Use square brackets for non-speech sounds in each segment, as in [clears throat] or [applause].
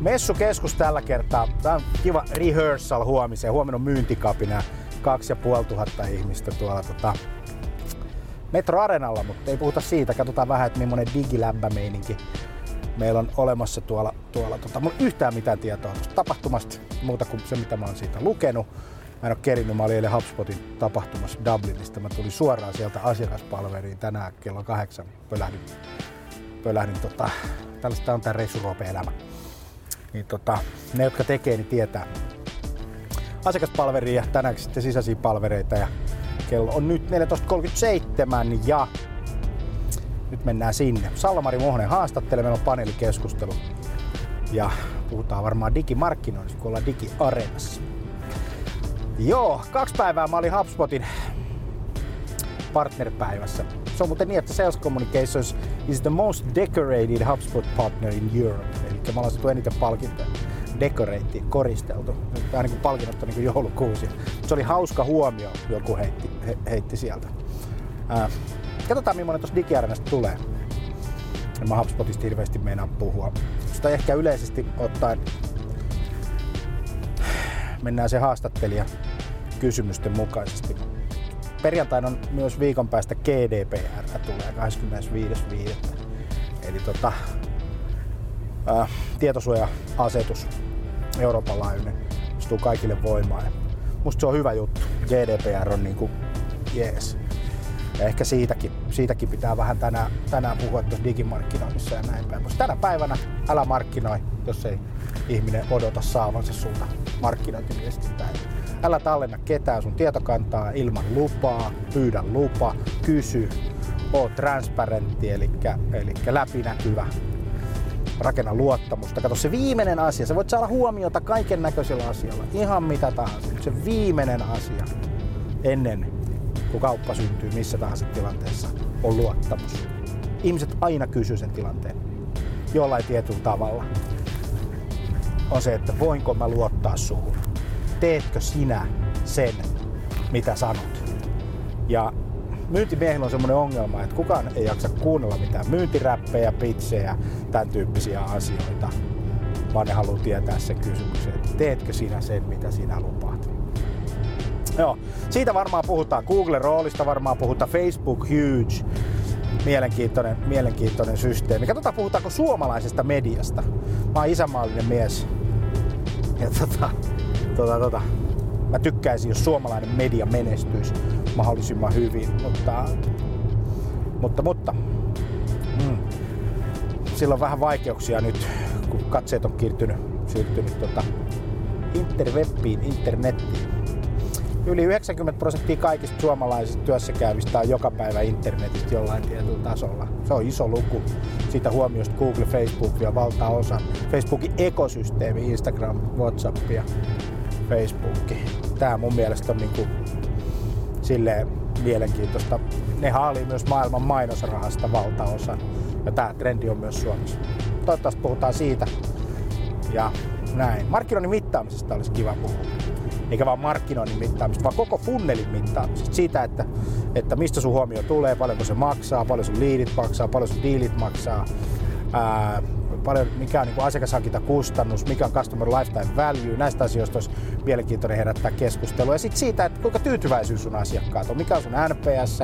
Messukeskus tällä kertaa. Tämä on kiva rehearsal huomiseen. Huomenna on myyntikapina. Kaksi ja puoli tuhatta ihmistä tuolla tota, Metro Arenalla, mutta ei puhuta siitä. Katsotaan vähän, että millainen digilämpämeininki meillä on olemassa tuolla. tuolla tota, mulla yhtään mitään tietoa tapahtumasta, muuta kuin se, mitä mä oon siitä lukenut. Mä en ole kerinyt, mä olin eilen HubSpotin tapahtumassa Dublinista. Mä tulin suoraan sieltä asiakaspalveriin tänään kello kahdeksan. Pölähdin, pölähdin tota, tällaista on tää reissurope-elämä niin tota, ne, jotka tekee, niin tietää asiakaspalveria, tänään sitten sisäisiä palvereita ja kello on nyt 14.37 ja nyt mennään sinne. Sallamari Mohonen haastattelee, meillä on paneelikeskustelu ja puhutaan varmaan digimarkkinoinnista, kun ollaan digiareenassa. Joo, kaksi päivää mä olin HubSpotin partnerpäivässä. Se on muuten niin, että Sales Communications is the most decorated HubSpot partner in Europe. Eli me ollaan saatu eniten palkintoja. Decorate, koristeltu. Vähän niin palkinnot on niin joulukuusi. Se oli hauska huomio, joku heitti, he, heitti sieltä. Ää, katsotaan, millainen tuossa digiarenasta tulee. En mä HubSpotista hirveästi meinaa puhua. Sitä ehkä yleisesti ottaen mennään se haastattelija kysymysten mukaisesti perjantaina on myös viikon päästä GDPR tulee 25.5. Eli tota, ää, tietosuoja-asetus Euroopan laajuinen astuu kaikille voimaan. Ja musta se on hyvä juttu. GDPR on niinku jees. Ja ehkä siitäkin, siitäkin pitää vähän tänään, tänään puhua tuossa digimarkkinoinnissa ja näin päin. Mutta tänä päivänä älä markkinoi, jos ei ihminen odota saavansa sulta markkinointiviestintää. Älä tallenna ketään sun tietokantaa ilman lupaa, pyydä lupa, kysy, oo transparentti, eli, eli läpinäkyvä, rakenna luottamusta. Kato se viimeinen asia, sä voit saada huomiota kaiken näköisillä asioilla, ihan mitä tahansa. Se viimeinen asia. Ennen kuin kauppa syntyy missä tahansa tilanteessa on luottamus. Ihmiset aina kysyy sen tilanteen. Jollain tietyllä tavalla. On se, että voinko mä luottaa suhun teetkö sinä sen, mitä sanot. Ja myyntimiehillä on semmoinen ongelma, että kukaan ei jaksa kuunnella mitään myyntiräppejä, pitsejä, tämän tyyppisiä asioita, vaan ne haluaa tietää sen kysymyksen, että teetkö sinä sen, mitä sinä lupaat. Joo, siitä varmaan puhutaan. Google roolista varmaan puhutaan. Facebook huge. Mielenkiintoinen, mielenkiintoinen systeemi. Katsotaan, puhutaanko suomalaisesta mediasta. Mä oon isämaallinen mies. Ja tota, tota, tota, mä tykkäisin, jos suomalainen media menestyisi mahdollisimman hyvin, mutta, mutta, mutta mm, sillä on vähän vaikeuksia nyt, kun katseet on kiirtynyt, siirtynyt tota, interwebbiin, internettiin. Yli 90 prosenttia kaikista suomalaisista työssäkäyvistä on joka päivä internetistä jollain tietyllä tasolla. Se on iso luku. Siitä huomioista Google, Facebook ja valtaosa. Facebookin ekosysteemi, Instagram, WhatsApp ja Facebook. Tämä mun mielestä on niinku silleen mielenkiintoista. Ne haalii myös maailman mainosrahasta valtaosan. Ja tämä trendi on myös Suomessa. Toivottavasti puhutaan siitä. Ja näin. Markkinoinnin mittaamisesta olisi kiva puhua. eikä vaan markkinoinnin mittaamista, vaan koko funnelin mittaamista. Siitä, että, että mistä sun huomio tulee, paljonko se maksaa, paljon sun liidit maksaa, paljon sun diilit maksaa, ää, paljon, mikä on niin asiakashankintakustannus, mikä on customer lifetime value, näistä asioista olisi mielenkiintoinen herättää keskustelua. Ja sitten siitä, että kuinka tyytyväisyys sun asiakkaat on, mikä on sun NPS,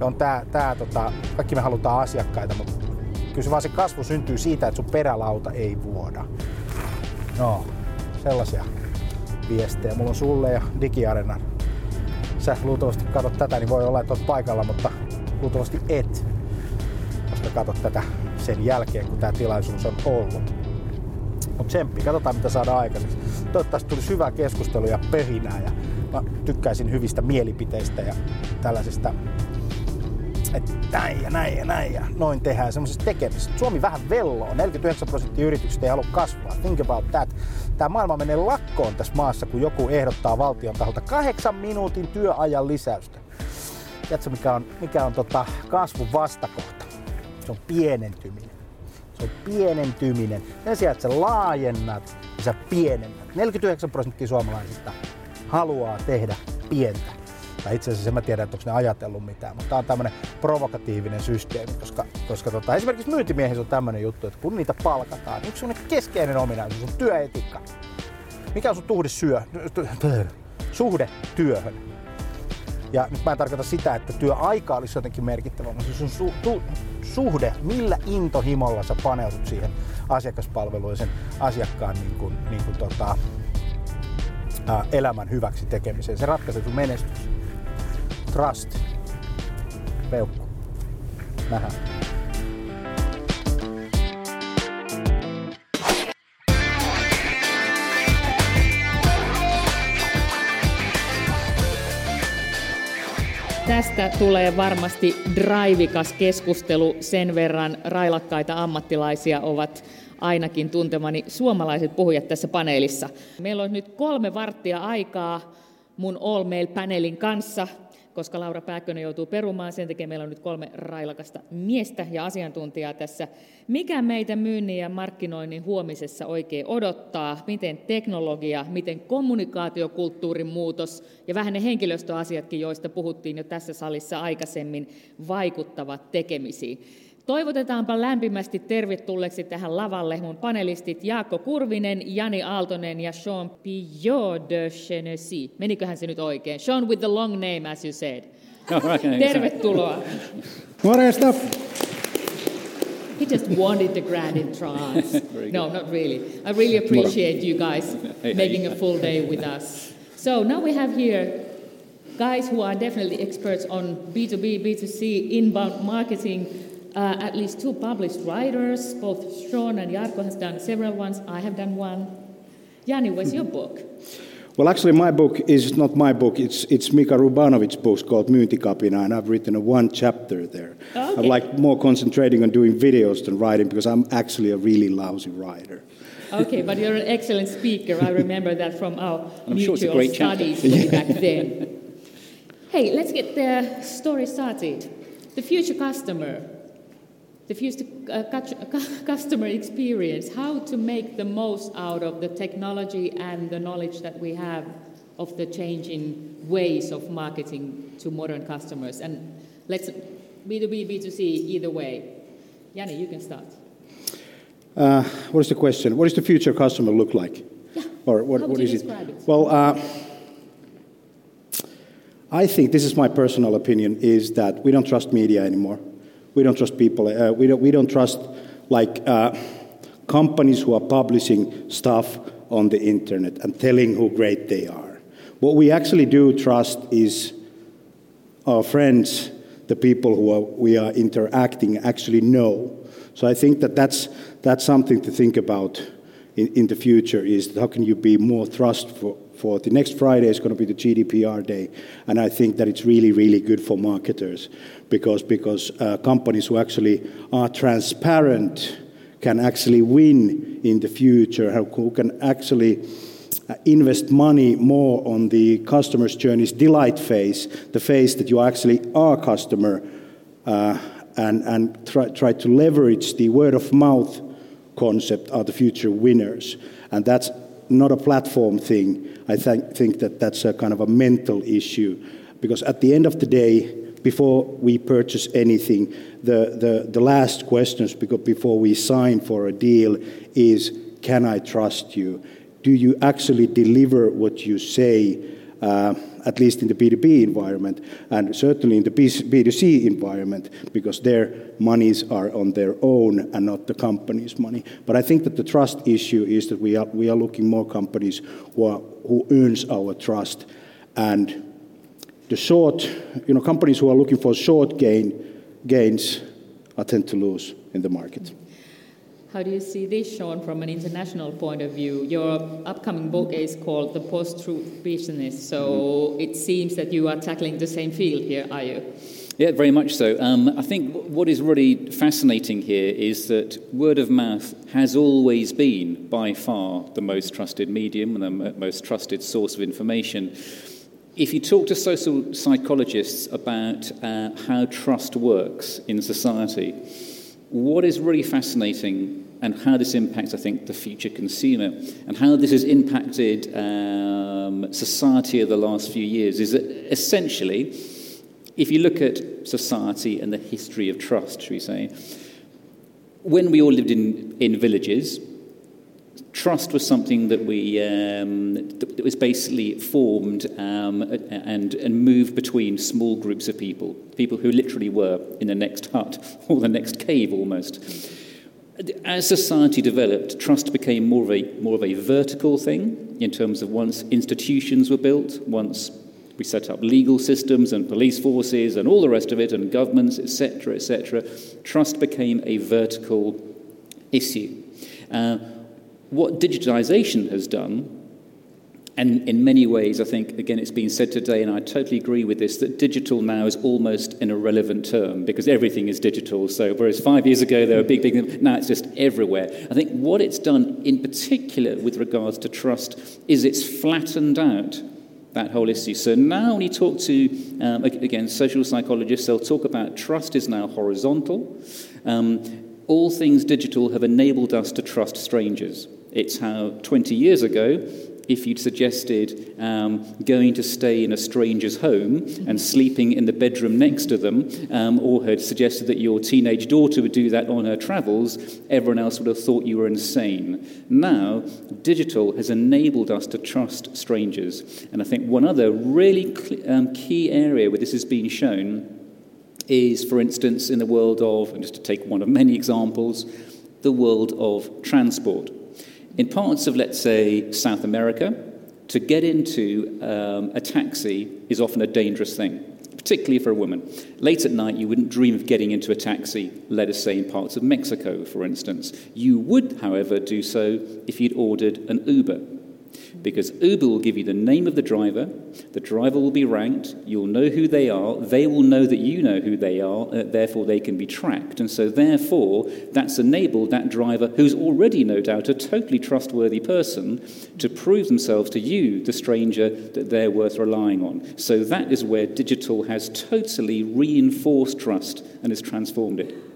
on tää, tää, tota, kaikki me halutaan asiakkaita, mutta kyllä se vaan se kasvu syntyy siitä, että sun perälauta ei vuoda. No, sellaisia viestejä mulla on sulle ja Digiarenan. Sä luultavasti katsot tätä, niin voi olla, että oot paikalla, mutta luultavasti et, koska katsot tätä sen jälkeen, kun tämä tilaisuus on ollut. Mutta tsemppi, katsotaan mitä saadaan aikaiseksi. Toivottavasti tuli hyvää keskustelua ja pöhinää ja mä tykkäisin hyvistä mielipiteistä ja tällaisesta että näin ja näin ja näin ja noin tehdään semmoisesta tekemisestä. Suomi vähän velloo. 49 prosenttia yrityksistä ei halua kasvaa. Think about that. Tämä maailma menee lakkoon tässä maassa, kun joku ehdottaa valtion taholta kahdeksan minuutin työajan lisäystä. Tiedätkö, mikä on, mikä on tota kasvun vastakohta? Se on pienentyminen. Se on pienentyminen. Sen sijaan, että sä laajennat ja sä pienennät. 49 prosenttia suomalaisista haluaa tehdä pientä tai itse asiassa en mä tiedä, että onko ne ajatellut mitään, mutta tämä on tämmöinen provokatiivinen systeemi, koska, koska tota, esimerkiksi myyntimiehissä on tämmöinen juttu, että kun niitä palkataan, niin yksi semmoinen keskeinen ominaisuus on työetiikka. Mikä on sun tuhde syö, suhde työhön? Ja nyt mä en tarkoita sitä, että työaika olisi jotenkin merkittävä, mutta sun su, tu, suhde, millä intohimolla sä paneudut siihen asiakaspalveluun ja sen asiakkaan niin kuin, niin kuin tota, ää, elämän hyväksi tekemiseen. Se ratkaisee sun menestys. Trust. Peukku. Nähdään. Tästä tulee varmasti draivikas keskustelu. Sen verran railakkaita ammattilaisia ovat ainakin tuntemani suomalaiset puhujat tässä paneelissa. Meillä on nyt kolme varttia aikaa mun All Mail-paneelin kanssa koska Laura Pääkkönen joutuu perumaan. Sen takia meillä on nyt kolme railakasta miestä ja asiantuntijaa tässä. Mikä meitä myynnin ja markkinoinnin huomisessa oikein odottaa? Miten teknologia, miten kommunikaatiokulttuurin muutos ja vähän ne henkilöstöasiatkin, joista puhuttiin jo tässä salissa aikaisemmin, vaikuttavat tekemisiin? Toivotetaanpa lämpimästi tervetulleeksi tähän lavalle mun panelistit Jaakko Kurvinen, Jani Aaltonen ja Sean Pillot de Chenesy. Meniköhän se nyt oikein? Sean with the long name, as you said. Tervetuloa. Morjesta. He just wanted the grand entrance. [laughs] no, not really. I really appreciate [laughs] you guys making a full day with us. So now we have here guys who are definitely experts on B2B, B2C, inbound marketing, uh, at least two published writers. Both Sean and Jarkko has done several ones. I have done one. Jani, what's your book? Well, actually, my book is not my book. It's, it's Mika Rubanovitsch's book called Myyntikapina, and I've written a one chapter there. Okay. I'm like more concentrating on doing videos than writing because I'm actually a really lousy writer. Okay, but you're an excellent speaker. I remember that from our [laughs] I'm mutual sure studies [laughs] way back then. Hey, let's get the story started. The future customer the future uh, [laughs] customer experience, how to make the most out of the technology and the knowledge that we have of the changing ways of marketing to modern customers. And let's B2B, B2C, either way. Jani, you can start. Uh, what is the question? What does the future customer look like? Yeah. Or what, what is it? it? Well, uh, I think this is my personal opinion: is that we don't trust media anymore. We don't trust people. Uh, we, don't, we don't trust like uh, companies who are publishing stuff on the internet and telling how great they are. What we actually do trust is our friends, the people who are, we are interacting, actually know. So I think that that's, that's something to think about in, in the future is how can you be more trustful for the next Friday is going to be the GDPR day, and I think that it's really, really good for marketers because because uh, companies who actually are transparent can actually win in the future, who can actually uh, invest money more on the customer's journey's delight phase, the phase that you actually are customer, uh, and, and try, try to leverage the word of mouth concept are the future winners. And that's not a platform thing. I th- think that that's a kind of a mental issue because at the end of the day, before we purchase anything, the, the, the last questions because before we sign for a deal is can I trust you? Do you actually deliver what you say? Uh, at least in the B2B environment, and certainly in the B2C environment, because their monies are on their own and not the company's money. But I think that the trust issue is that we are, we are looking more companies who, are, who earns our trust, and the short, you know, companies who are looking for short gain, gains are tend to lose in the market. How do you see this, Sean, from an international point of view? Your upcoming book is called The Post Truth Business, so mm-hmm. it seems that you are tackling the same field here, are you? Yeah, very much so. Um, I think what is really fascinating here is that word of mouth has always been by far the most trusted medium and the most trusted source of information. If you talk to social psychologists about uh, how trust works in society, what is really fascinating and how this impacts, I think, the future consumer and how this has impacted um, society over the last few years is that essentially, if you look at society and the history of trust, should we say, when we all lived in, in villages, trust was something that we um, that was basically formed um, and, and moved between small groups of people, people who literally were in the next hut [laughs] or the next cave almost. As society developed, trust became more of a more of a vertical thing in terms of once institutions were built, once we set up legal systems and police forces and all the rest of it, and governments, etc., etc. Trust became a vertical issue. Uh, what digitization has done, and in many ways, I think, again, it's been said today, and I totally agree with this, that digital now is almost an irrelevant term because everything is digital. So, whereas five years ago there were big, big, now it's just everywhere. I think what it's done in particular with regards to trust is it's flattened out that whole issue. So now when you talk to, um, again, social psychologists, they'll talk about trust is now horizontal. Um, all things digital have enabled us to trust strangers. It's how 20 years ago, if you'd suggested um, going to stay in a stranger's home and sleeping in the bedroom next to them, um, or had suggested that your teenage daughter would do that on her travels, everyone else would have thought you were insane. Now, digital has enabled us to trust strangers. And I think one other really cl- um, key area where this has been shown is, for instance, in the world of, and just to take one of many examples, the world of transport. In parts of, let's say, South America, to get into um, a taxi is often a dangerous thing, particularly for a woman. Late at night, you wouldn't dream of getting into a taxi, let us say, in parts of Mexico, for instance. You would, however, do so if you'd ordered an Uber because Uber will give you the name of the driver, the driver will be ranked, you'll know who they are, they will know that you know who they are, uh, therefore they can be tracked. And so, therefore, that's enabled that driver, who's already, no doubt, a totally trustworthy person, to prove themselves to you, the stranger, that they're worth relying on. So, that is where digital has totally reinforced trust and has transformed it.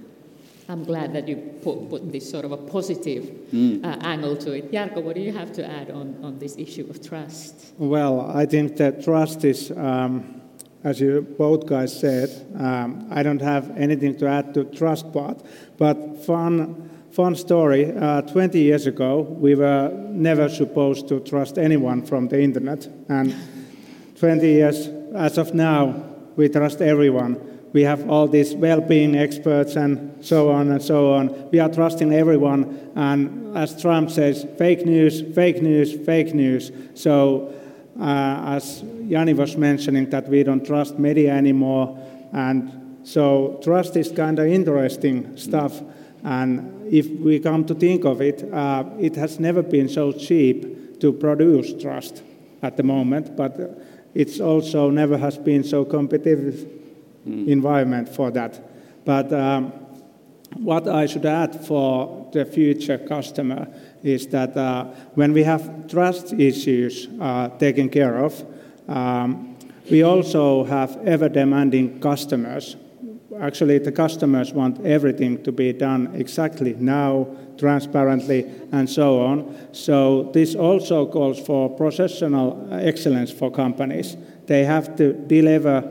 I'm glad that you put, put this sort of a positive mm. uh, angle to it. Jarkko, what do you have to add on, on this issue of trust? Well, I think that trust is, um, as you both guys said, um, I don't have anything to add to trust part, but fun, fun story. Uh, 20 years ago, we were never supposed to trust anyone from the internet, and 20 years as of now, we trust everyone we have all these well-being experts and so on and so on. We are trusting everyone, and as Trump says, fake news, fake news, fake news. So, uh, as Jani was mentioning, that we don't trust media anymore, and so trust is kind of interesting stuff. And if we come to think of it, uh, it has never been so cheap to produce trust at the moment, but it's also never has been so competitive mm. environment for that. But um, what I should add for the future customer is that uh, when we have trust issues uh, taken care of, um, we also have ever demanding customers. actually the customers want everything to be done exactly now, transparently, and so on. So this also calls for professional excellence for companies. They have to deliver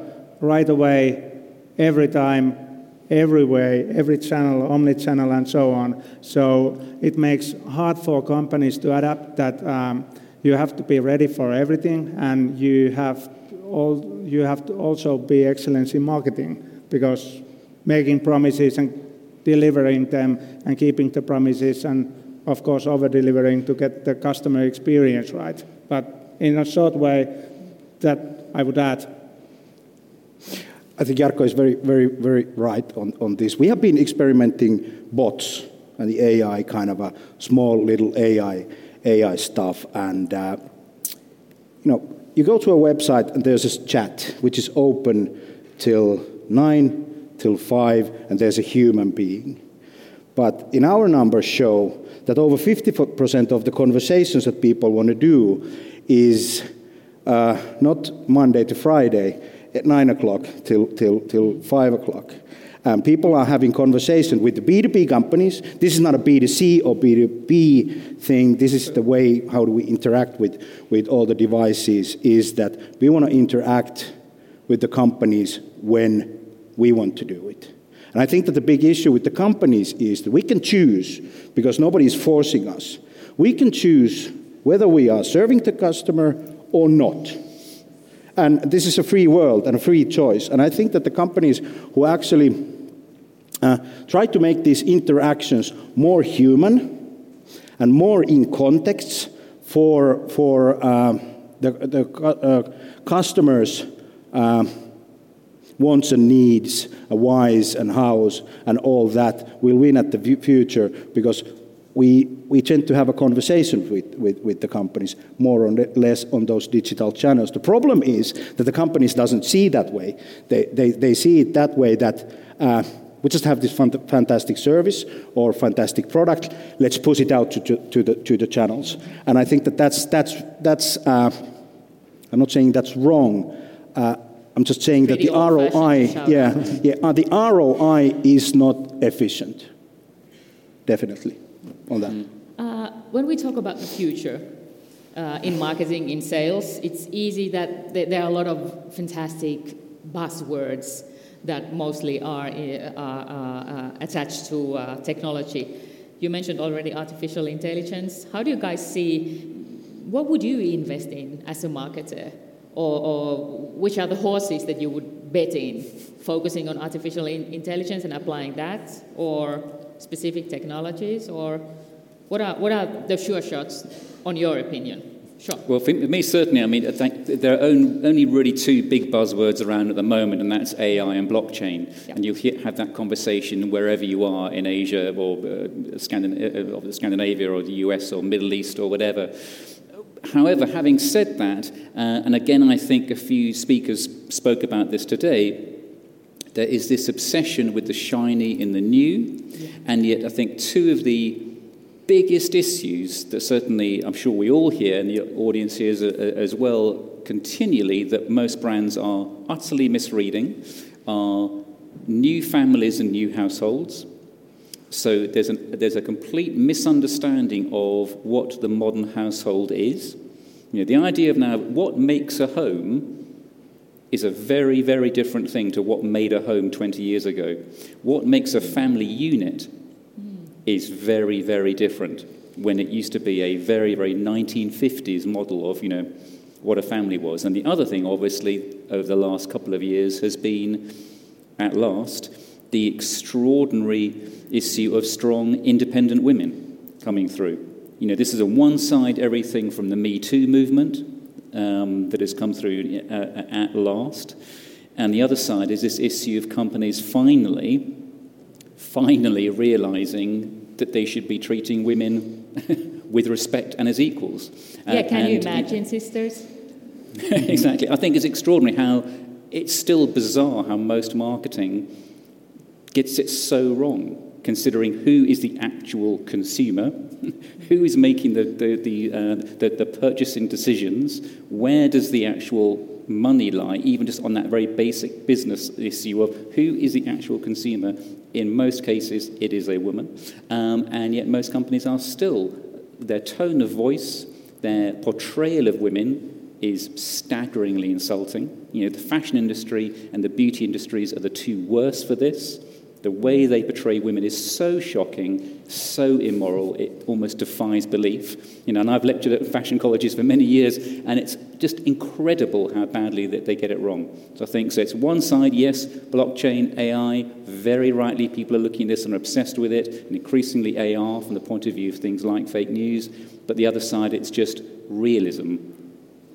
right away, every time, every way, every channel, omni-channel, and so on. So it makes hard for companies to adapt that um, you have to be ready for everything, and you have all, you have to also be excellent in marketing because making promises and delivering them and keeping the promises and of course over delivering to get the customer experience right. But in a short way, that I would add. I think Jarkko is very, very, very right on, on this. We have been experimenting bots and the AI kind of a small little AI AI stuff, and uh, you know, you go to a website and there's this chat which is open till nine till five, and there's a human being. But in our numbers show that over 50% of the conversations that people want to do is uh, not Monday to Friday at 9 o'clock till, till, till 5 o'clock. Um, people are having conversations with the B2B companies. This is not a B2C or B2B thing. This is the way how do we interact with, with all the devices is that we want to interact with the companies when we want to do it. And I think that the big issue with the companies is that we can choose, because nobody is forcing us, we can choose whether we are serving the customer or not. And this is a free world and a free choice. And I think that the companies who actually uh, try to make these interactions more human and more in context for, for uh, the, the uh, customers' uh, wants and needs, a whys and hows, and all that will win at the future because we, we tend to have a conversation with, with, with the companies more or less on those digital channels. The problem is that the companies doesn't see that way. They, they, they see it that way that uh, we just have this fantastic service or fantastic product. Let's push it out to, to, to, the, to the channels. And I think that that's, that's, that's uh, I'm not saying that's wrong. Uh, I'm just saying that the ROI, yeah, yeah, uh, the ROI is not efficient. Definitely, on that. Mm. Uh, when we talk about the future uh, in marketing, in sales, it's easy that there are a lot of fantastic buzzwords that mostly are uh, uh, attached to technology. You mentioned already artificial intelligence. How do you guys see? What would you invest in as a marketer? or, or which are the horses that you would bet in? Focusing on artificial in- intelligence and applying that, or specific technologies, or what are, what are the sure shots, on your opinion? Sure. Well, for me, certainly, I mean, I think there are only really two big buzzwords around at the moment, and that's AI and blockchain. Yeah. And you'll have that conversation wherever you are in Asia or uh, Scandin- uh, Scandinavia or the US or Middle East or whatever. However, having said that, uh, and again, I think a few speakers spoke about this today, there is this obsession with the shiny in the new, yeah. and yet I think two of the biggest issues that certainly I'm sure we all hear, and the audience hears uh, uh, as well continually, that most brands are utterly misreading are new families and new households. So there's, an, there's a complete misunderstanding of what the modern household is. You know, the idea of now what makes a home is a very, very different thing to what made a home 20 years ago. What makes a family unit is very, very different when it used to be a very, very 1950s model of, you know, what a family was. And the other thing, obviously, over the last couple of years has been, at last, the extraordinary issue of strong independent women coming through. You know, this is a one side everything from the Me Too movement um, that has come through uh, uh, at last. And the other side is this issue of companies finally, finally realizing that they should be treating women [laughs] with respect and as equals. Yeah, uh, can you imagine, sisters? [laughs] exactly. I think it's extraordinary how it's still bizarre how most marketing gets it so wrong, considering who is the actual consumer, [laughs] who is making the, the, the, uh, the, the purchasing decisions, where does the actual money lie, even just on that very basic business issue of who is the actual consumer. In most cases, it is a woman. Um, and yet, most companies are still, their tone of voice, their portrayal of women is staggeringly insulting. You know, the fashion industry and the beauty industries are the two worst for this. The way they portray women is so shocking, so immoral, it almost defies belief. You know, and I've lectured at fashion colleges for many years, and it's just incredible how badly that they get it wrong. So I think so. It's one side, yes, blockchain, AI, very rightly people are looking at this and are obsessed with it, and increasingly AR from the point of view of things like fake news. But the other side, it's just realism.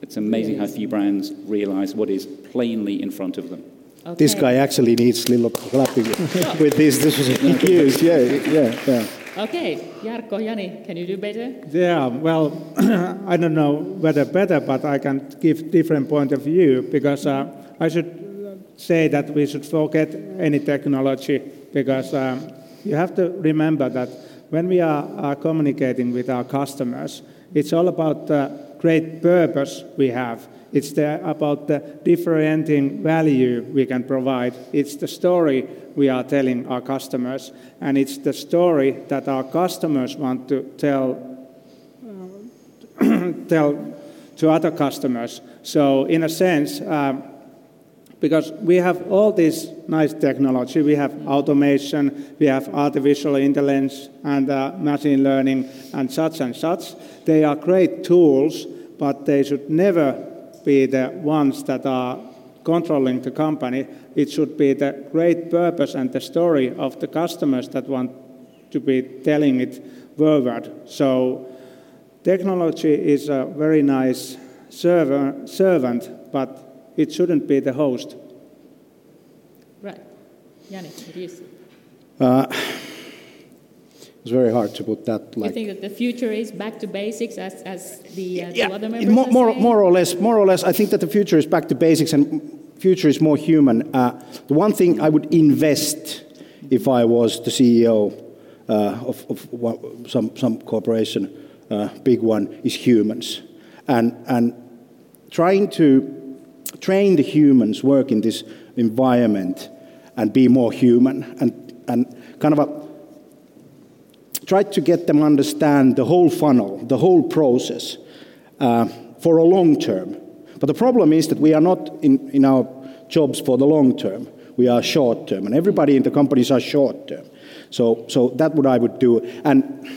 It's amazing yes. how few brands realize what is plainly in front of them. Okay. This guy actually needs little clapping [laughs] with this. This was huge. Yeah, yeah, yeah. Okay, Jarkko, Jani, can you do better? Yeah, well, [clears throat] I don't know whether better, but I can give different point of view because uh, I should say that we should forget any technology because um, you have to remember that when we are, are communicating with our customers, it's all about the great purpose we have it's the, about the differentiating value we can provide. It's the story we are telling our customers, and it's the story that our customers want to tell, uh, [clears throat] tell to other customers. So, in a sense, um, because we have all this nice technology, we have automation, we have artificial intelligence and uh, machine learning and such and such. They are great tools, but they should never be the ones that are controlling the company. It should be the great purpose and the story of the customers that want to be telling it forward. So technology is a very nice servant, but it shouldn't be the host. Right. Jani, what do you say? Uh, it's very hard to put that. Like, you think that the future is back to basics, as, as the uh, yeah, two other members more, more, more, or less. More or less, I think that the future is back to basics, and future is more human. Uh, the one thing I would invest if I was the CEO uh, of, of some some corporation, uh, big one, is humans, and and trying to train the humans work in this environment and be more human and and kind of a try to get them understand the whole funnel, the whole process uh, for a long term. But the problem is that we are not in, in our jobs for the long term. We are short term, and everybody in the companies are short term. So, so that what I would do. And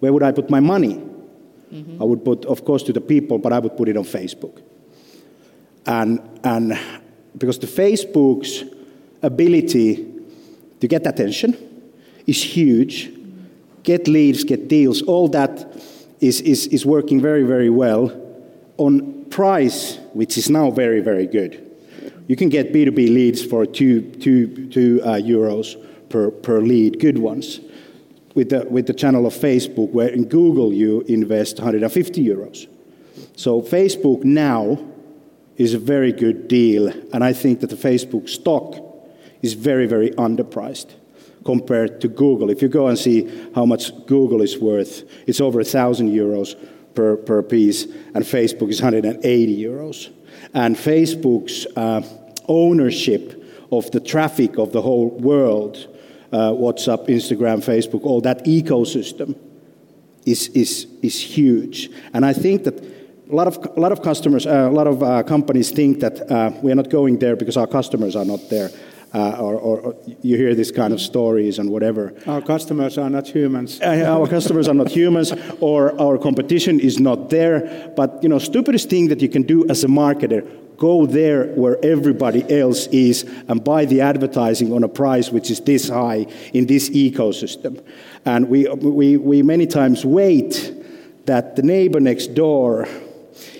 where would I put my money? Mm-hmm. I would put, of course, to the people, but I would put it on Facebook. And, and because the Facebook's ability to get attention is huge, get leads, get deals, all that is, is, is working very, very well. On price, which is now very, very good, you can get B2B leads for two, two, two uh, euros per, per lead, good ones. With the, with the channel of Facebook, where in Google you invest 150 euros. So Facebook now is a very good deal, and I think that the Facebook stock is very, very underpriced compared to Google. If you go and see how much Google is worth, it's over a thousand euros per, per piece, and Facebook is 180 euros. And Facebook's uh, ownership of the traffic of the whole world, uh, WhatsApp, Instagram, Facebook, all that ecosystem is, is, is huge. And I think that a lot of, a lot of customers, uh, a lot of uh, companies think that uh, we are not going there because our customers are not there uh, or, or, you hear these kind of stories and whatever. Our customers are not humans. Uh, our customers are not [laughs] humans, or our competition is not there. But you know, stupidest thing that you can do as a marketer: go there where everybody else is and buy the advertising on a price which is this high in this ecosystem. And we we we many times wait that the neighbor next door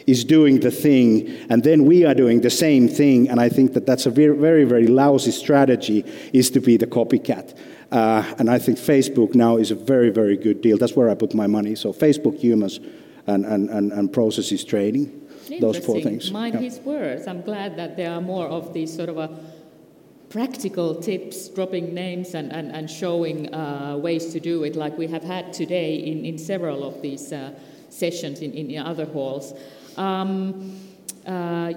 is doing the thing, and then we are doing the same thing. And I think that that's a very, very, very lousy strategy, is to be the copycat. Uh, and I think Facebook now is a very, very good deal. That's where I put my money. So Facebook, humans, and, and, and, and processes training. Those four things. Mind yeah. his words. I'm glad that there are more of these sort of a practical tips, dropping names and, and, and showing uh, ways to do it, like we have had today in, in several of these uh, sessions in, in other halls. Um, uh,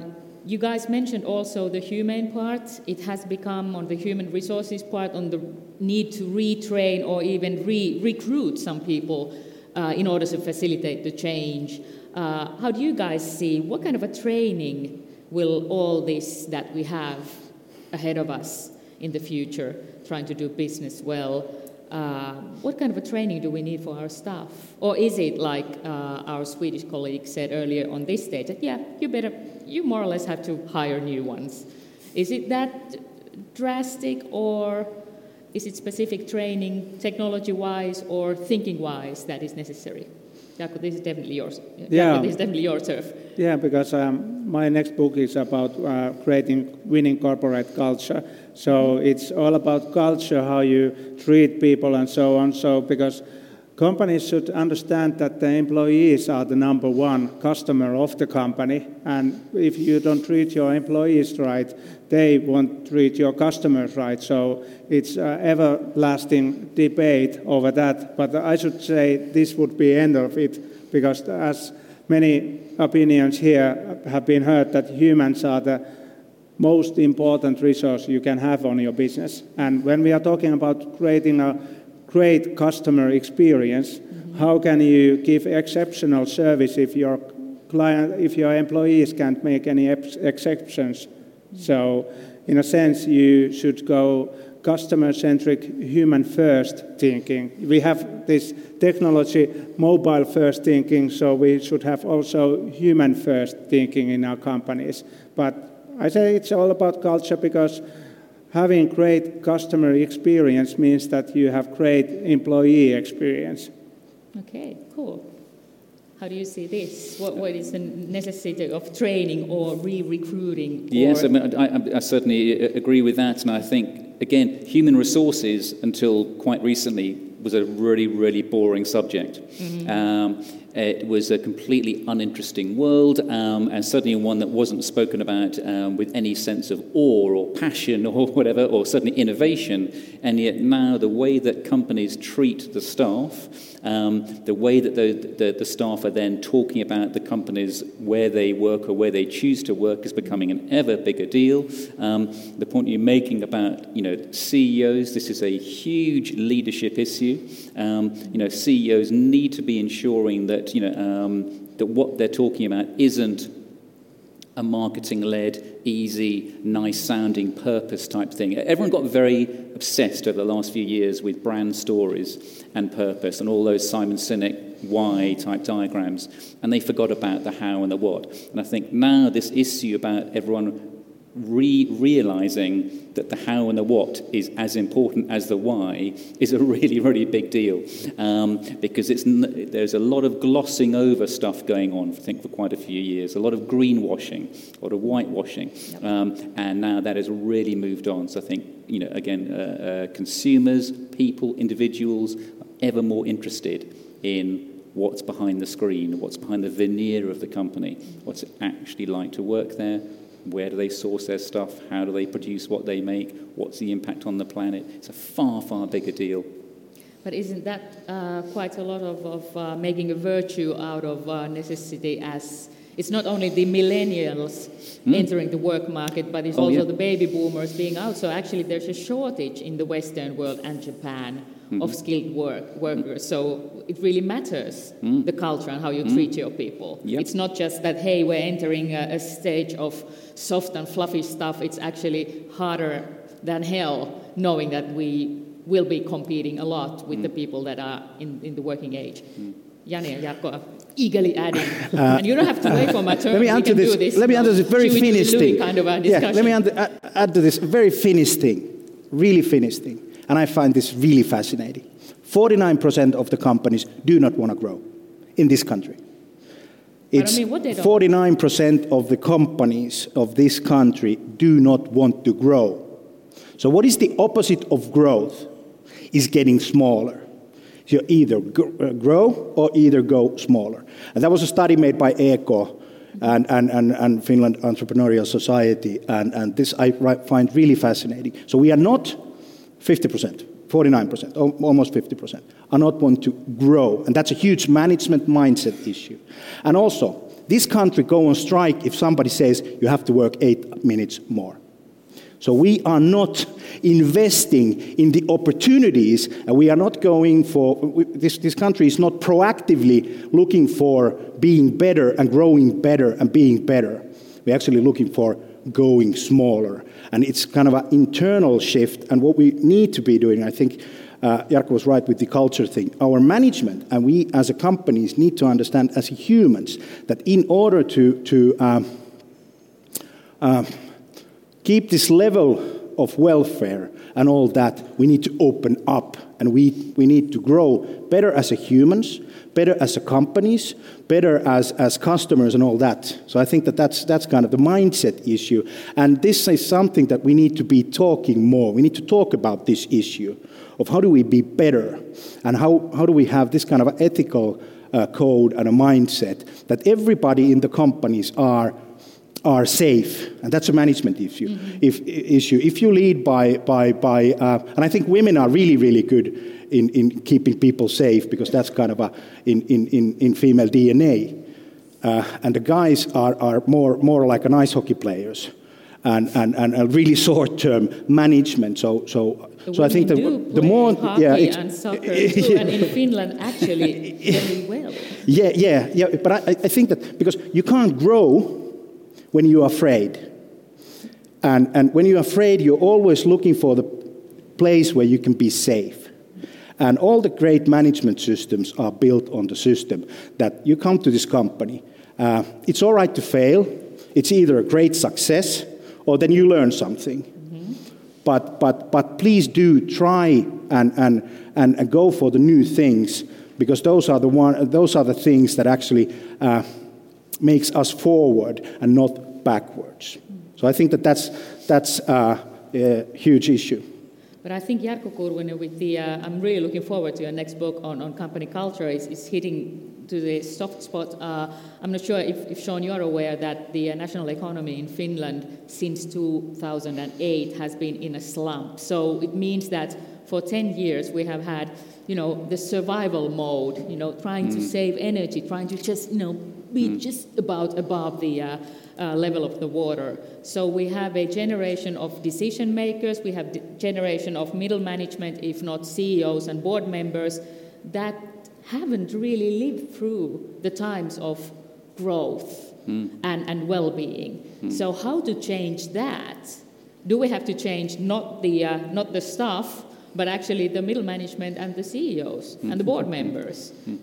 you guys mentioned also the humane part. It has become on the human resources part, on the need to retrain or even re- recruit some people uh, in order to facilitate the change. Uh, how do you guys see what kind of a training will all this that we have ahead of us in the future, trying to do business well? Uh, what kind of a training do we need for our staff? Or is it like uh, our Swedish colleague said earlier on this stage that, yeah, you better, you more or less have to hire new ones? Is it that drastic or is it specific training, technology wise or thinking wise, that is necessary? Jarkko, this is definitely yours. Yeah. this is definitely your turf. Yeah, because um, my next book is about uh, creating winning corporate culture. So it's all about culture, how you treat people and so on. So because companies should understand that the employees are the number one customer of the company, and if you don't treat your employees right, they won't treat your customers right. So it's an everlasting debate over that. But I should say this would be end of it because as many opinions here have been heard that humans are the most important resource you can have on your business. And when we are talking about creating a great customer experience, mm-hmm. how can you give exceptional service if your client, if your employees can't make any ex- exceptions? Mm-hmm. So, in a sense, you should go customer centric, human first thinking. We have this technology, mobile first thinking, so we should have also human first thinking in our companies. But I say it's all about culture because having great customer experience means that you have great employee experience. Okay, cool. How do you see this? What, what is the necessity of training or re-recruiting? Yes, I, mean, I, I, certainly uh, agree with that, and I think again, human resources until quite recently was a really, really boring subject. Mm-hmm. Um, it was a completely uninteresting world, um, and certainly one that wasn't spoken about um, with any sense of awe or passion [laughs] or whatever, or certainly innovation. And yet now, the way that companies treat the staff, um, the way that the, the, the, staff are then talking about the companies where they work or where they choose to work is becoming an ever bigger deal. Um, the point you're making about you know CEOs, this is a huge leadership issue. Um, you know, CEOs need to be ensuring that you know um, that what they're talking about isn't a marketing led, easy, nice sounding purpose type thing. Everyone got very obsessed over the last few years with brand stories and purpose and all those Simon Sinek why type diagrams, and they forgot about the how and the what. And I think now this issue about everyone re realizing that the how and the what is as important as the why is a [laughs] really, really big deal. Um, because it's, there's a lot of glossing over stuff going on, I think, for quite a few years, a lot of greenwashing, a lot of whitewashing. Um, and now that has really moved on. So I think, you know, again, uh, uh, consumers, people, individuals, are ever more interested in what's behind the screen, what's behind the veneer of the company, what's it actually like to work there, where do they source their stuff? How do they produce what they make? What's the impact on the planet? It's a far, far bigger deal. But isn't that uh, quite a lot of, of uh, making a virtue out of uh, necessity as it's not only the millennials mm. entering the work market, but it's oh, also yeah. the baby boomers being out. So actually, there's a shortage in the Western world and Japan mm-hmm. of skilled work workers. So it really matters mm. the culture and how you mm. treat your people. Yep. It's not just that hey, we're entering a, a stage of soft and fluffy stuff. It's actually harder than hell, knowing that we will be competing a lot with the mm. people that are in, in the working age. Mm. Jani Jarkko eagerly adding. [laughs] Uh, and you don't have to wait for my [laughs] turn. Let me add to this. this. Let me add to this very Finnish thing. Kind of yeah, let me add, add to this very Finnish thing, really Finnish thing. And I find this really fascinating. 49% of the companies do not want to grow in this country. It's I mean, 49% of the companies of this country do not want to grow. So, what is the opposite of growth? Is getting smaller. You either uh, grow or either go smaller. And that was a study made by ECO and, and, and, and Finland Entrepreneurial Society. And, and this I find really fascinating. So, we are not 50%. 49%, almost 50%, are not want to grow. And that's a huge management mindset issue. And also, this country go on strike if somebody says you have to work eight minutes more. So we are not investing in the opportunities, and we are not going for this, this country is not proactively looking for being better and growing better and being better. We're actually looking for going smaller. And it's kind of an internal shift. And what we need to be doing, I think uh, was right with the culture thing. Our management and we as a companies need to understand as humans that in order to, to um, uh, keep this level of welfare and all that, we need to open up and we, we need to grow better as humans, better as companies, better as, as customers and all that. So I think that that's, that's kind of the mindset issue. And this is something that we need to be talking more. We need to talk about this issue of how do we be better and how, how do we have this kind of ethical uh, code and a mindset that everybody in the companies are are safe, and that's a management issue. Mm-hmm. If, issue. if you lead by, by, by uh, and I think women are really, really good in, in keeping people safe because that's kind of a, in, in, in, in female DNA. Uh, and the guys are, are more, more like an ice hockey players and, and, and a really [laughs] short term management. So, so, so I think the, the more. Hockey yeah, and soccer [laughs] too, and in Finland actually [laughs] very well. Yeah, yeah, yeah. But I, I think that because you can't grow when you're afraid. And, and when you're afraid, you're always looking for the place where you can be safe. And all the great management systems are built on the system that you come to this company. Uh, it's all right to fail. It's either a great success or then you learn something. Mm-hmm. But, but, but please do try and, and, and, and, go for the new things because those are the, one, those are the things that actually uh, makes us forward and not backwards. So I think that that's, that's uh, a huge issue. But I think Jarkko Kurvinen, with the, uh, I'm really looking forward to your next book on, on company culture, is, is hitting to the soft spot. Uh, I'm not sure if, if, Sean, you're aware that the uh, national economy in Finland since 2008 has been in a slump. So it means that for 10 years we have had, you know, the survival mode, you know, trying mm. to save energy, trying to just, you know, be mm. just about above the uh, uh, level of the water. So we have a generation of decision makers, we have a generation of middle management, if not CEOs and board members, that haven't really lived through the times of growth mm. and, and well being. Mm. So, how to change that? Do we have to change not the, uh, not the staff, but actually the middle management and the CEOs mm. and the board members? Hmm.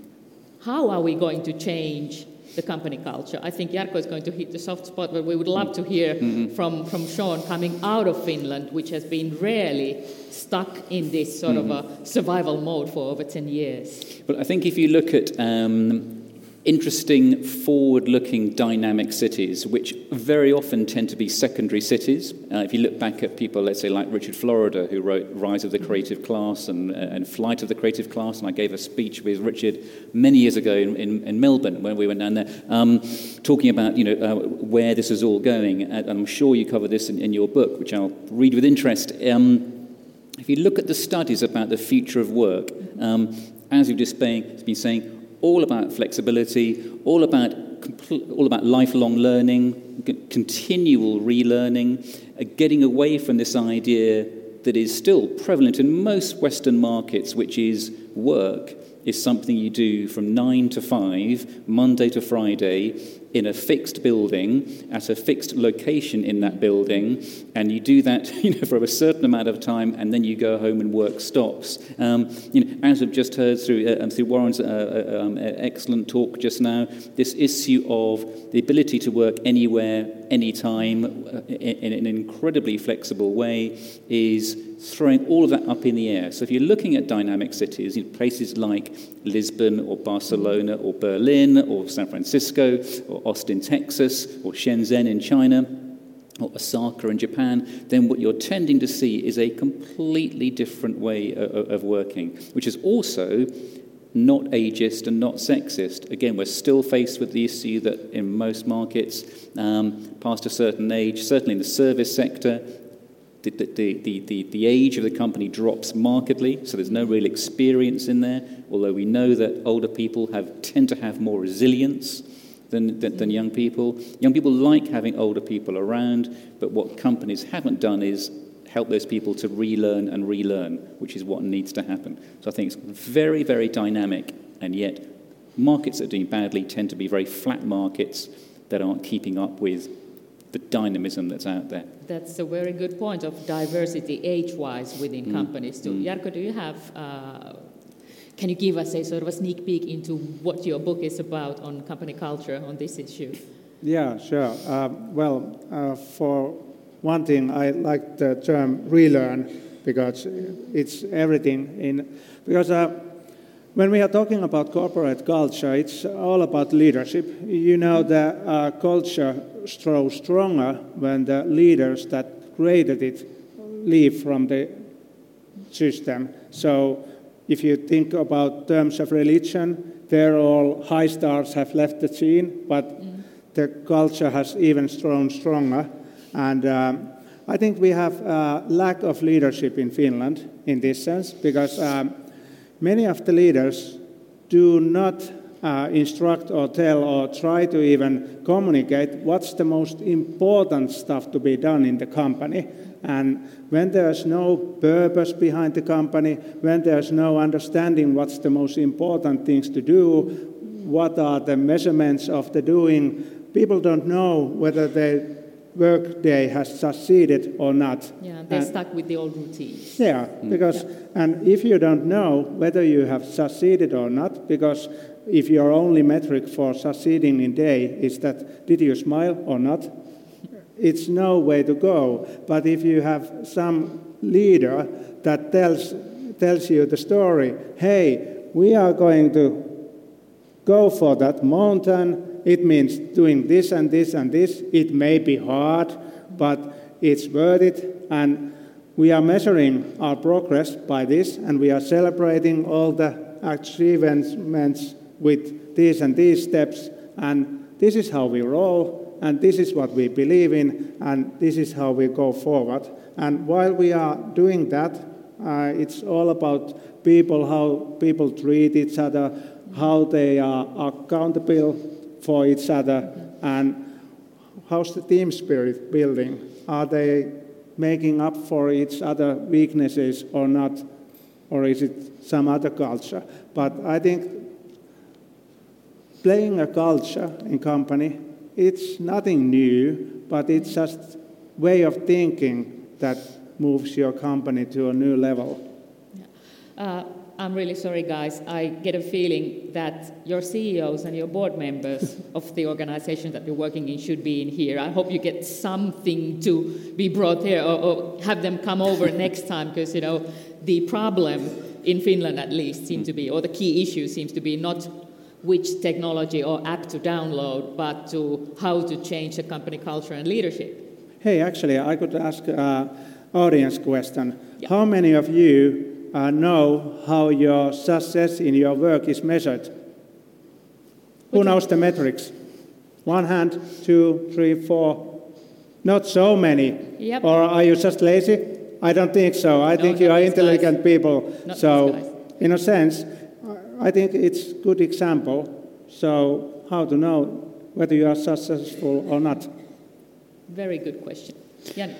How are we going to change the company culture. I think Jarkko is going to hit the soft spot, but we would love to hear mm-hmm. from, from Sean coming out of Finland, which has been really stuck in this sort mm-hmm. of a survival mode for over 10 years. Well, I think if you look at um, interesting, forward looking, dynamic cities, which very often tend to be secondary cities. Uh, if you look back at people, let's say, like Richard Florida, who wrote Rise of the Creative Class and, uh, and Flight of the Creative Class, and I gave a speech with Richard many years ago in, in, in Melbourne when we went down there, um, talking about you know, uh, where this is all going. And I'm sure you cover this in, in your book, which I'll read with interest. Um, if you look at the studies about the future of work, um, as you've just been, been saying, all about flexibility, all about, all about lifelong learning, continual relearning, uh, getting away from this idea that is still prevalent in most Western markets, which is work is something you do from 9 to 5, Monday to Friday, in a fixed building, at a fixed location in that building, and you do that [laughs] you know, for a certain amount of time, and then you go home and work stops. Um, you know, as we've just heard through, uh, um, through Warren's uh, uh, um, excellent talk just now, this issue of the ability to work anywhere, anytime, uh, in, in an incredibly flexible way is throwing all of that up in the air. So if you're looking at dynamic cities, in places like Lisbon or Barcelona or Berlin or San Francisco or Austin, Texas or Shenzhen in China, or Osaka in Japan, then what you're tending to see is a completely different way of, of working, which is also not ageist and not sexist. Again, we're still faced with the issue that in most markets, um, past a certain age, certainly in the service sector, the, the, the, the, the age of the company drops markedly, so there's no real experience in there, although we know that older people have, tend to have more resilience than, than, than young people. Young people like having older people around, but what companies haven't done is help those people to relearn and relearn, which is what needs to happen. So I think it's very, very dynamic, and yet markets that are doing badly tend to be very flat markets that aren't keeping up with the dynamism that's out there. That's a very good point of diversity age-wise within Mm. companies too. Mm. Jarkko, do you have? Uh, can you give us a sort of a sneak peek into what your book is about on company culture on this issue? Yeah, sure. Uh, well, uh, for one thing, I like the term relearn because it's everything in. Because uh, when we are talking about corporate culture, it's all about leadership. You know, the uh, culture grows stronger when the leaders that created it leave from the system. So, if you think about terms of religion, there all high stars have left the scene, but the culture has even grown stronger. And um, I think we have a lack of leadership in Finland in this sense because um, many of the leaders do not uh, instruct or tell or try to even communicate what's the most important stuff to be done in the company. And when there's no purpose behind the company, when there's no understanding what's the most important things to do, what are the measurements of the doing, people don't know whether their work day has succeeded or not. Yeah, they're And- stuck with the old routine. yeah, mm. because and if you don't know whether you have succeeded or not, because if your only metric for succeeding in day is that did you smile or not, it's no way to go. But if you have some leader that tells tells you the story, hey, we are going to go for that mountain. It means doing this and this and this. It may be hard, but it's worth it. And we are measuring our progress by this, and we are celebrating all the achievements with these and these steps. And this is how we roll, and this is what we believe in, and this is how we go forward. And while we are doing that, uh, it's all about people, how people treat each other, how they are accountable for each other, and how's the team spirit building? Are they making up for each other weaknesses or not? Or is it some other culture? But I think playing a culture in company, it's nothing new, but it's just way of thinking that moves your company to a new level. Uh, I'm really sorry, guys. I get a feeling that your CEOs and your board members of the organization that you're working in should be in here. I hope you get something to be brought here or, or have them come over next time because, you know, the problem in Finland at least seems to be, or the key issue seems to be not which technology or app to download, but to how to change the company culture and leadership. Hey, actually, I could ask uh, audience question. How many of you know how your success in your work is measured? Who knows the metrics? One hand, two, three, four. Not so many. Yep. Or are you just lazy? I don't think so. I No, think you are intelligent guys. people. Not so, in a sense, I think it's good example. So, how to know whether you are successful or not? Very good question. Jani.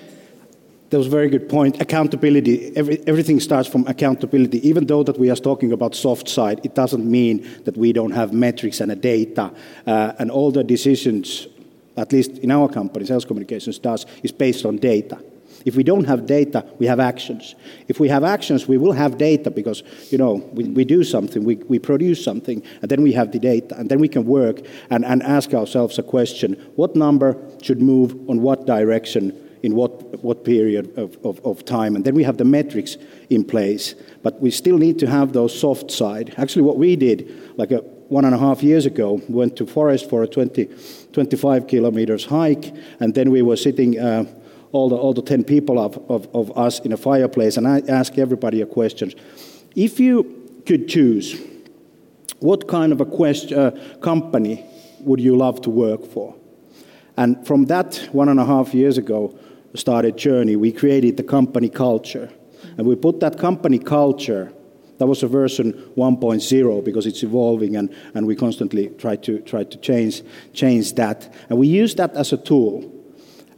That was a very good point. Accountability. Every, everything starts from accountability. Even though that we are talking about soft side, it doesn't mean that we don't have metrics and data. Uh, and all the decisions, at least in our company, sales communications does, is based on data. If we don't have data, we have actions. If we have actions, we will have data because, you know, we, we do something, we, we produce something, and then we have the data, and then we can work and, and ask ourselves a question, what number should move on what direction in what, what period of, time. And then we have the metrics in place. But we still need to have those soft side. Actually, what we did, like a, one and a half years ago, we went to forest for a 20, 25 kilometers hike, and then we were sitting, uh, all, the, all the 10 people of, us in a fireplace, and I asked everybody a question. If you could choose, what kind of a uh, company would you love to work for? And from that one and a half years ago started journey, we created the company culture. And we put that company culture that was a version 1.0 because it's evolving and, and we constantly try to, try to change, change that. And we use that as a tool,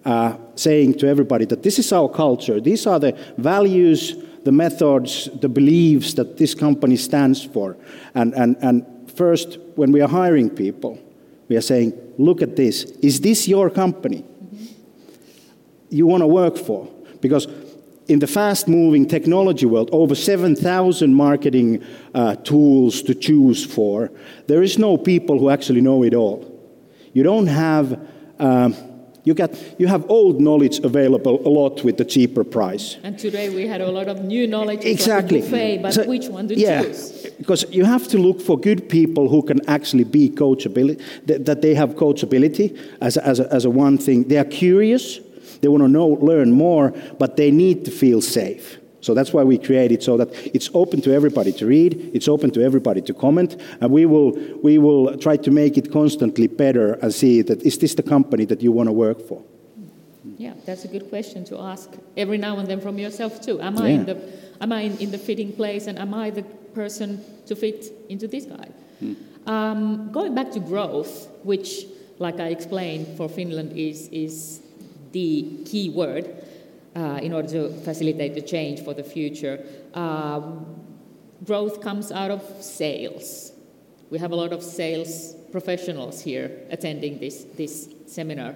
uh, saying to everybody that this is our culture, these are the values, the methods, the beliefs that this company stands for. And, and, and first, when we are hiring people, we are saying, look at this. Is this your company? You want to work for? Because in the fast moving technology world, over 7,000 marketing uh, tools to choose for, there is no people who actually know it all. You don't have. Um, you, get, you have old knowledge available a lot with the cheaper price. And today we had a lot of new knowledge. Exactly. Buffet, but so, which one to yeah, choose? Because you have to look for good people who can actually be coachability, that they have coachability as a, as a, as a one thing. They are curious, they want to know, learn more, but they need to feel safe. So that's why we create it so that it's open to everybody to read, it's open to everybody to comment, and we will, we will try to make it constantly better and see that is this the company that you want to work for? Yeah, that's a good question to ask every now and then from yourself too. Am I, in, the, am I in, in the fitting place and am I the person to fit into this guy? Hmm. Um, going back to growth, which, like I explained, for Finland is, is the key word uh, in order to facilitate the change for the future. Uh, growth comes out of sales. We have a lot of sales professionals here attending this, this seminar.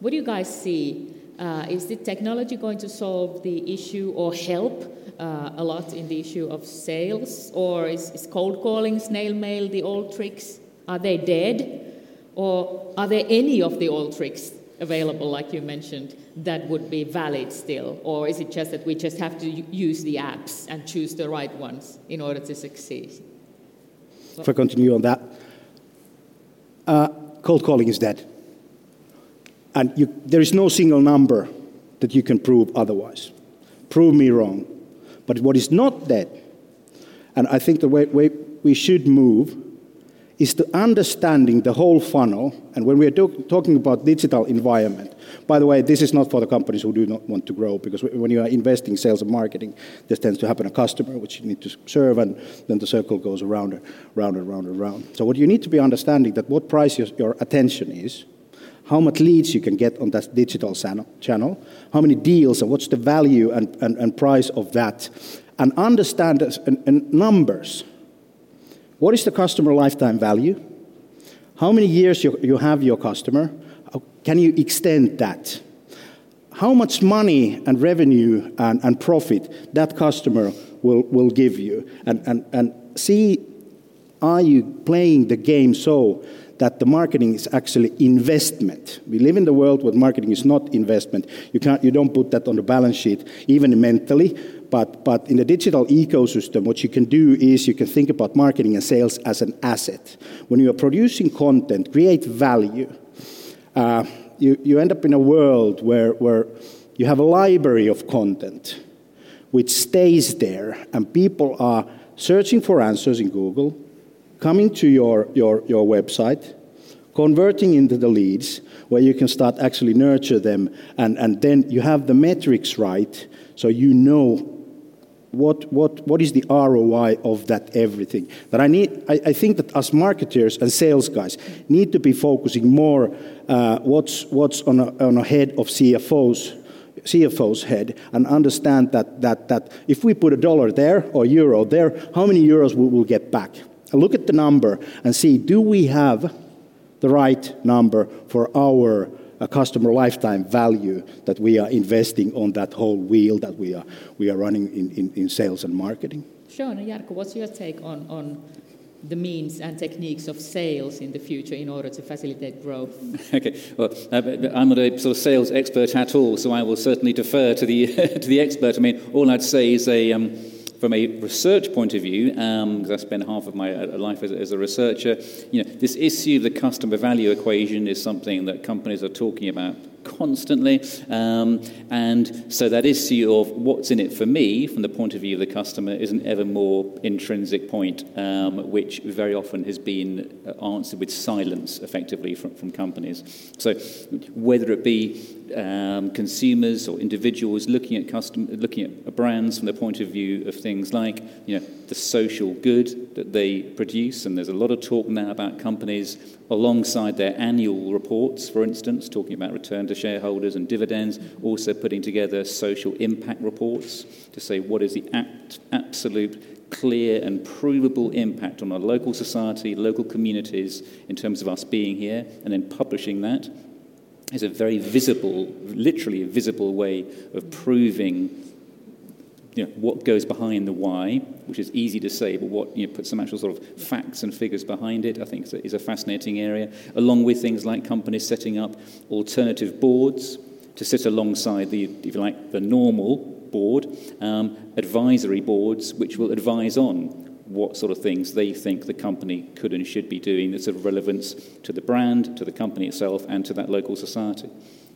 What do you guys see? Uh, is the technology going to solve the issue or help uh, a lot in the issue of sales? Or is, is cold calling, snail mail, the old tricks? Are they dead? Or are there any of the old tricks available, like you mentioned, that would be valid still? Or is it just that we just have to use the apps and choose the right ones in order to succeed? If I continue on that, uh, cold calling is dead. And you, there is no single number that you can prove otherwise. Prove me wrong. But what is not dead, and I think the way, way we should move is to understanding the whole funnel. And when we are talking about digital environment, by the way, this is not for the companies who do not want to grow, because when you are investing sales and marketing, this tends to happen a customer, which you need to serve, and then the circle goes around and round and round and round. So what you need to be understanding that what price your, attention is, how much leads you can get on that digital channel, how many deals, and what's the value and, and, and price of that, and understand and, and numbers what is the customer lifetime value? How many years you, you have your customer? Can you extend that? How much money and revenue and, and profit that customer will, will give you? And, and, and see, are you playing the game so that the marketing is actually investment. We live in the world where marketing is not investment. You, can't, you don't put that on the balance sheet, even mentally. But, but in the digital ecosystem, what you can do is you can think about marketing and sales as an asset. When you are producing content, create value, uh, you, you end up in a world where, where you have a library of content which stays there, and people are searching for answers in Google, coming to your, your, your website, converting into the leads, where you can start actually nurture them, and, and then you have the metrics right, so you know what, what, what is the ROI of that everything? That I need, I, I think that as marketers and sales guys need to be focusing more uh, what's, what's on a, on a head of CFOs CFO's head and understand that, that, that if we put a dollar there or euro there, how many euros we will get back? And look at the number and see do we have the right number for our a customer lifetime value that we are investing on that whole wheel that we are, we are running in, in, in sales and marketing. Sean and Jarkko, what's your take on, on the means and techniques of sales in the future in order to facilitate growth? [laughs] Okay, well, uh, I'm not a sort of sales expert at all, so I will certainly defer to the [laughs] to the expert. I mean, all I'd say is a. Um, from a research point of view, because um, I spent half of my uh, life as, as, a researcher, you know, this issue of the customer value equation is something that companies are talking about constantly. Um, and so that issue of what's in it for me from the point of view of the customer is an ever more intrinsic point, um, which very often has been uh, answered with silence effectively from, from companies. So whether it be um, consumers or individuals looking at custom, looking at brands from the point of view of things like you know the social good that they produce, and there's a lot of talk now about companies alongside their annual reports, for instance, talking about return to shareholders and dividends, also putting together social impact reports to say what is the act, absolute clear and provable impact on our local society, local communities in terms of us being here, and then publishing that is a very visible, literally a visible way of proving you know, what goes behind the why, which is easy to say, but what you know, put some actual sort of facts and figures behind it, I think is a, is a fascinating area. Along with things like companies setting up alternative boards to sit alongside the, if you like, the normal board, um, advisory boards, which will advise on what sort of things they think the company could and should be doing that's of relevance to the brand, to the company itself, and to that local society.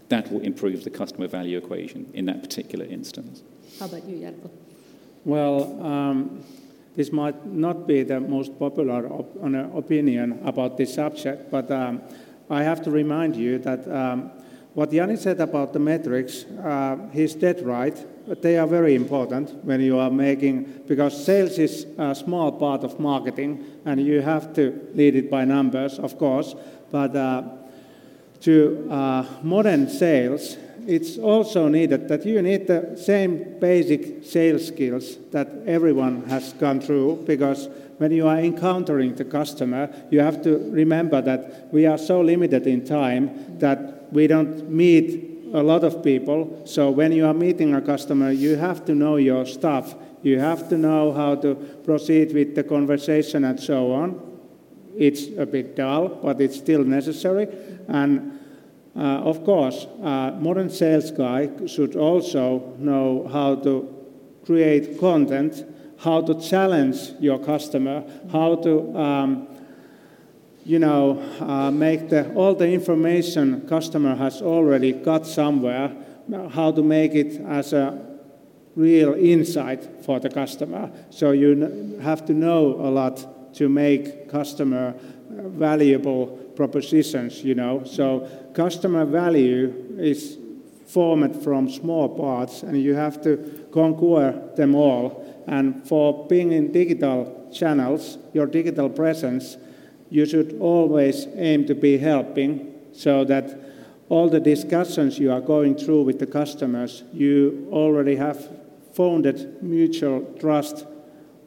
That will improve the customer value equation in that particular instance. How about you, Jarkko? Well, um, this might not be the most popular op- opinion about this subject, but um, I have to remind you that um, what Jani said about the metrics, uh, he's dead right. They are very important when you are making, because sales is a small part of marketing and you have to lead it by numbers, of course. But uh, to uh, modern sales, it's also needed that you need the same basic sales skills that everyone has gone through because when you are encountering the customer, you have to remember that we are so limited in time that we don't meet a lot of people. So when you are meeting a customer, you have to know your stuff. You have to know how to proceed with the conversation and so on. It's a bit dull, but it's still necessary. And uh, of course, a modern sales guy should also know how to create content, how to challenge your customer, how to um, you know, uh, make the, all the information customer has already got somewhere, how to make it as a real insight for the customer. So you have to know a lot to make customer valuable propositions, you know. So customer value is formed from small parts and you have to conquer them all. And for being in digital channels, your digital presence, you should always aim to be helping so that all the discussions you are going through with the customers, you already have founded mutual trust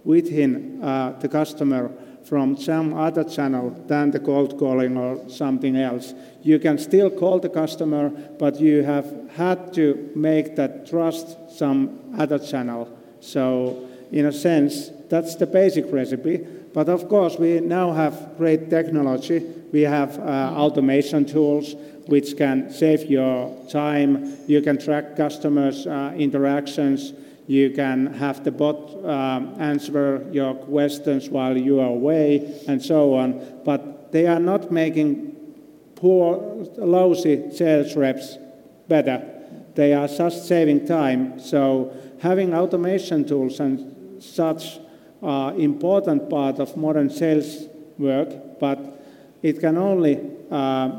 within uh, the customer from some other channel than the cold calling or something else. You can still call the customer, but you have had to make that trust some other channel. So, in a sense, that's the basic recipe. But of course, we now have great technology. We have uh, automation tools which can save your time. You can track customers' uh, interactions. You can have the bot um, answer your questions while you are away, and so on. But they are not making poor, lousy sales reps better. They are just saving time. So having automation tools and such uh, important part of modern sales work, but it can only uh,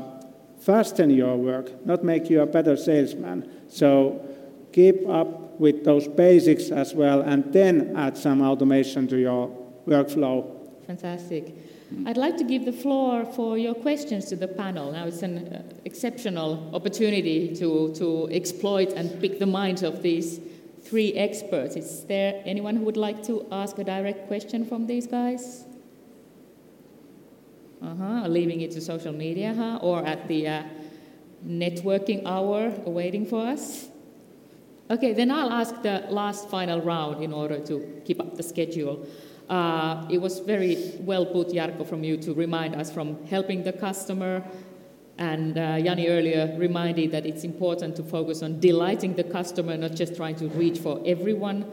fasten your work, not make you a better salesman. So keep up with those basics as well, and then add some automation to your workflow. Fantastic. I'd like to give the floor for your questions to the panel. Now it's an uh, exceptional opportunity to, to exploit and pick the minds of these three experts. Is there anyone who would like to ask a direct question from these guys? Uh-huh, leaving it to social media, huh? Or at the uh, networking hour waiting for us? Okay, then I'll ask the last final round in order to keep up the schedule. Uh, it was very well put, Jarkko, from you to remind us from helping the customer and uh, Jani earlier reminded that it's important to focus on delighting the customer, not just trying to reach for everyone,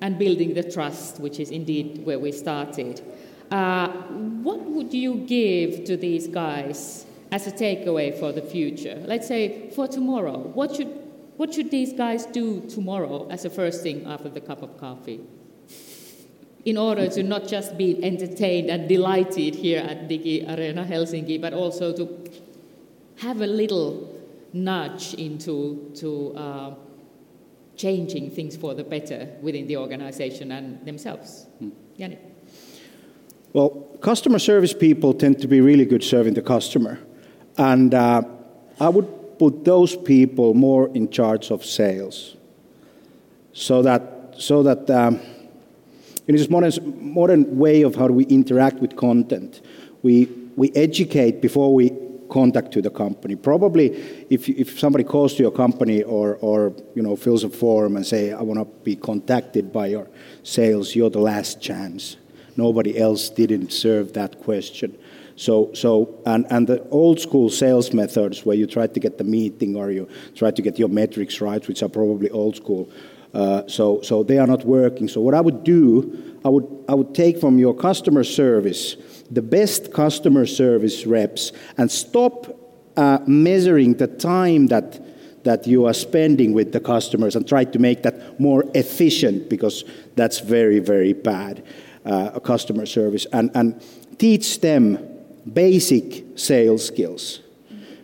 and building the trust, which is indeed where we started. Uh, what would you give to these guys as a takeaway for the future? Let's say for tomorrow, what should, what should these guys do tomorrow as a first thing after the cup of coffee? In order to not just be entertained and delighted here at Digi Arena Helsinki, but also to have a little nudge into to, uh, changing things for the better within the organization and themselves. Mm. Jani. Well, customer service people tend to be really good serving the customer. And uh, I would put those people more in charge of sales. So that, so that um, in this modern, modern way of how do we interact with content, we, we educate before we contact to the company. Probably if, if somebody calls to your company or, or you know, fills a form and say, I want to be contacted by your sales, you're the last chance. Nobody else didn't serve that question. So, so and, and the old school sales methods where you try to get the meeting or you try to get your metrics right, which are probably old school, uh, so, so they are not working. So what I would do, I would, I would take from your customer service the best customer service reps and stop uh, measuring the time that that you are spending with the customers and try to make that more efficient because that's very very bad uh, customer service and, and teach them basic sales skills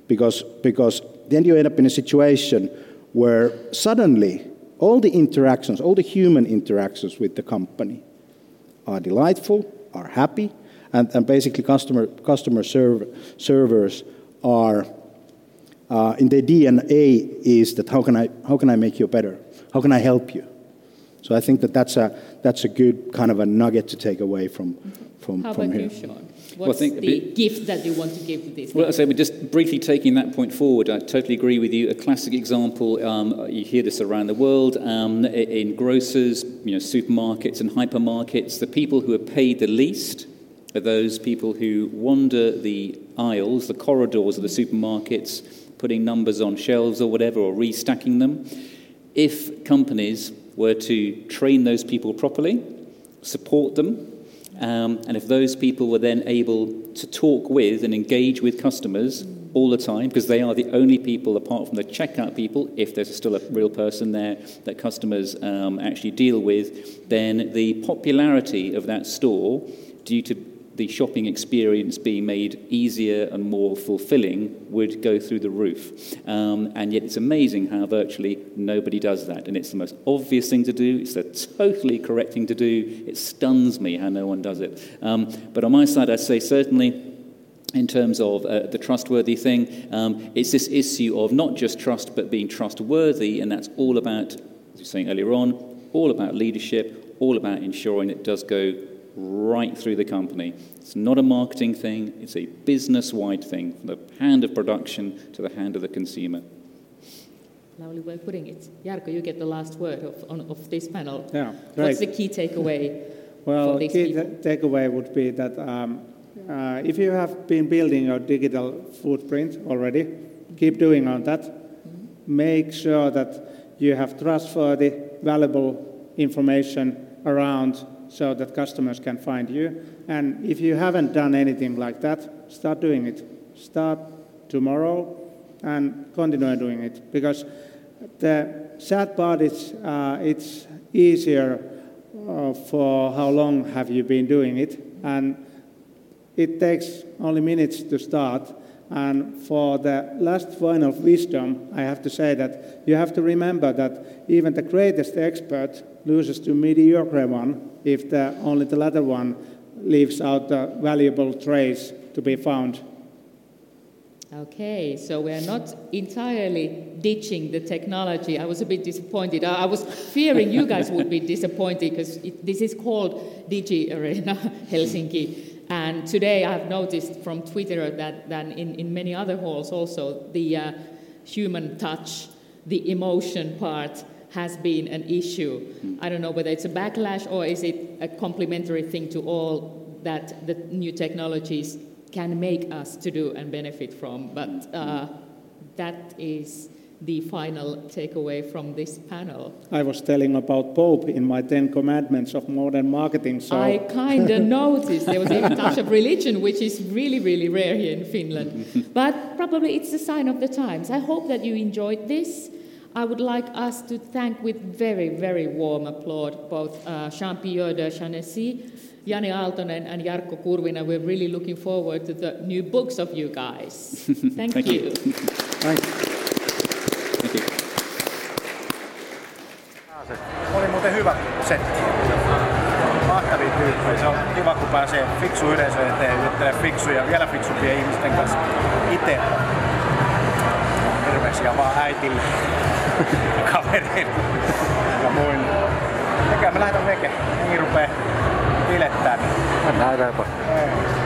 because, because then you end up in a situation where suddenly all the interactions, all the human interactions with the company are delightful, are happy, and, and basically customer, customer serv- servers are, uh, in their DNA is that how can, I, how can I make you better? How can I help you? So I think that that's a, that's a good kind of a nugget to take away from, from, How from here. you? What's well, the bit, gift that you want to give to this? Well, I say, but just briefly taking that point forward, I totally agree with you. A classic example, um, you hear this around the world, um, in grocers, you know, supermarkets and hypermarkets, the people who are paid the least are those people who wander the aisles, the corridors of the supermarkets, putting numbers on shelves or whatever, or restacking them. If companies were to train those people properly, support them, um, and if those people were then able to talk with and engage with customers all the time, because they are the only people, apart from the checkout people, if there's still a real person there that customers um, actually deal with, then the popularity of that store, due to the shopping experience being made easier and more fulfilling would go through the roof. Um, and yet it's amazing how virtually nobody does that. And it's the most obvious thing to do, it's the totally correct thing to do. It stuns me how no one does it. Um, but on my side, I'd say certainly in terms of uh, the trustworthy thing. Um, it's this issue of not just trust, but being trustworthy, and that's all about, as you were saying earlier on, all about leadership, all about ensuring it does go right through the company. It's not a marketing thing, it's a business wide thing, from the hand of production to the hand of the consumer. Lovely way of putting it. Jarkko, you get the last word of, on, of this panel. Yeah, great. What's the key takeaway? Well, the key takeaway would be that um, uh, if you have been building your digital footprint already, keep doing on that. Mm-hmm. Make sure that you have trustworthy, valuable information around so that customers can find you. And if you haven't done anything like that, start doing it. Start tomorrow and continue doing it because the sad part is uh, it's easier uh, for how long have you been doing it and it takes only minutes to start and for the last point of wisdom, I have to say that you have to remember that even the greatest expert loses to mediocre one if the, only the latter one leaves out the valuable trace to be found. Okay, so we're not entirely ditching the technology. I was a bit disappointed. I was fearing you guys would be disappointed because this is called Digi Arena [laughs] Helsinki. And today I've noticed from Twitter that, that in, in many other halls also the uh, human touch, the emotion part has been an issue. I don't know whether it's a backlash or is it a complementary thing to all that the new technologies can make us to do and benefit from. But uh, that is the final takeaway from this panel? I was telling about Pope in my Ten Commandments of modern marketing. So I kind of [laughs] noticed there was even a touch of religion, which is really, really rare here in Finland. [laughs] But probably it's a sign of the times. I hope that you enjoyed this. I would like us to thank with very, very warm applause both uh, Jean-Pierre de Chanessy, Jani Aaltonen and Jarkko Kurvinen. We're really looking forward to the new books of you guys. [laughs] Thank, Thank you. you. Thank you. Oli muuten hyvä setti. Mahtavia tyyppejä. Se on kiva, kun pääsee fiksu yleisö eteen ja juttelee fiksuja, vielä fiksumpia ihmisten kanssa itse. Terveisiä vaan äitille [laughs] kavereille ja muille. Eikä me lähdetään veke. Niin rupee bilettää. Mennään eteenpäin.